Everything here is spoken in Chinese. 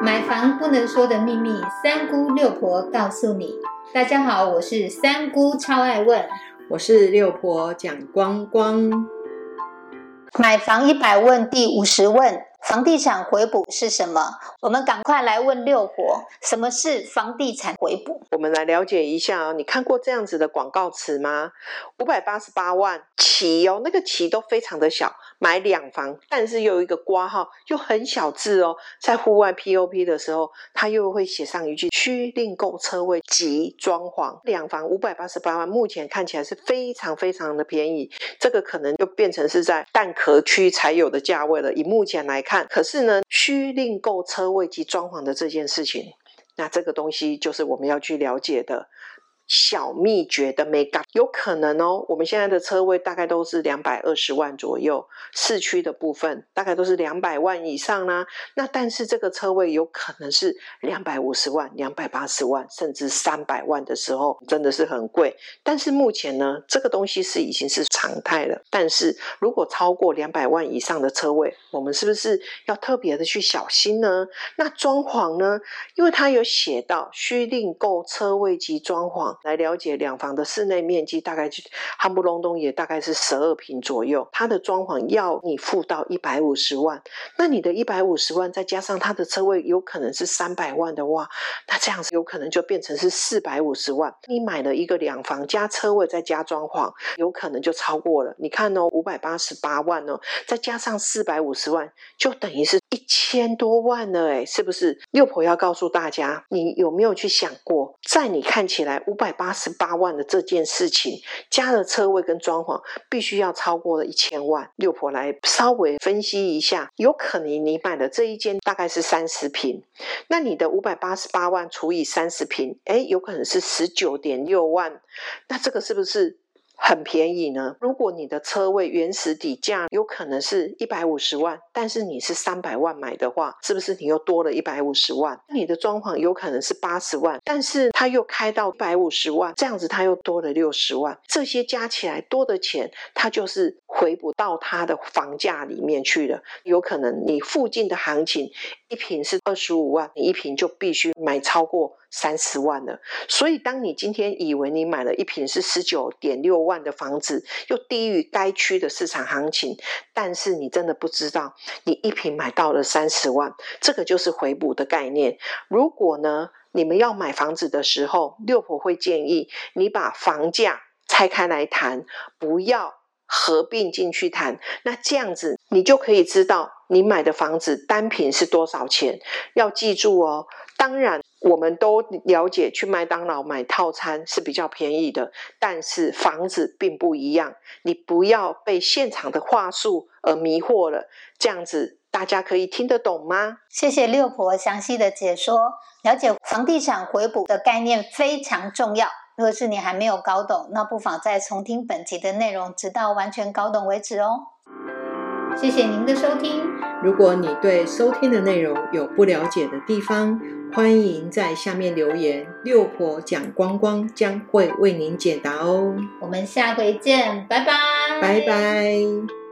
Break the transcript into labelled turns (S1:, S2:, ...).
S1: 买房不能说的秘密，三姑六婆告诉你。大家好，我是三姑，超爱问。
S2: 我是六婆蒋光光。
S1: 买房一百问，第五十问：房地产回补是什么？我们赶快来问六婆，什么是房地产回补？
S2: 我们来了解一下哦。你看过这样子的广告词吗？五百八十八万起哦，那个起都非常的小。买两房，但是又有一个挂号，又很小字哦。在户外 POP 的时候，他又会写上一句：需另购车位及装潢。两房五百八十八万，目前看起来是非常非常的便宜。这个可能就变成是在蛋壳区才有的价位了。以目前来看，可是呢，需另购车位及装潢的这件事情，那这个东西就是我们要去了解的。小秘诀的美感有可能哦。我们现在的车位大概都是两百二十万左右，市区的部分大概都是两百万以上啦。那但是这个车位有可能是两百五十万、两百八十万，甚至三百万的时候，真的是很贵。但是目前呢，这个东西是已经是常态了。但是如果超过两百万以上的车位，我们是不是要特别的去小心呢？那装潢呢？因为它有写到需另购车位及装潢。来了解两房的室内面积，大概就夯不隆咚也大概是十二平左右。它的装潢要你付到一百五十万，那你的一百五十万再加上它的车位有可能是三百万的话，那这样子有可能就变成是四百五十万。你买了一个两房加车位再加装潢，有可能就超过了。你看哦，五百八十八万哦，再加上四百五十万，就等于是一千多万了，哎，是不是？六婆要告诉大家，你有没有去想过，在你看起来五百。八十八万的这件事情，加了车位跟装潢，必须要超过了一千万。六婆来稍微分析一下，有可能你买的这一间大概是三十平，那你的五百八十八万除以三十平，哎，有可能是十九点六万。那这个是不是？很便宜呢。如果你的车位原始底价有可能是一百五十万，但是你是三百万买的话，是不是你又多了一百五十万？你的装潢有可能是八十万，但是它又开到一百五十万，这样子它又多了六十万。这些加起来多的钱，它就是回不到它的房价里面去了。有可能你附近的行情一平是二十五万，你一平就必须买超过。三十万了，所以当你今天以为你买了一平是十九点六万的房子，又低于该区的市场行情，但是你真的不知道，你一平买到了三十万，这个就是回补的概念。如果呢，你们要买房子的时候，六婆会建议你把房价拆开来谈，不要合并进去谈。那这样子，你就可以知道你买的房子单品是多少钱。要记住哦，当然。我们都了解，去麦当劳买套餐是比较便宜的，但是房子并不一样。你不要被现场的话术而迷惑了，这样子大家可以听得懂吗？
S1: 谢谢六婆详细的解说，了解房地产回补的概念非常重要。如果是你还没有搞懂，那不妨再重听本集的内容，直到完全搞懂为止哦。谢谢您的收听。
S2: 如果你对收听的内容有不了解的地方，欢迎在下面留言，六婆讲光光将会为您解答哦。
S1: 我们下回见，拜拜，
S2: 拜拜。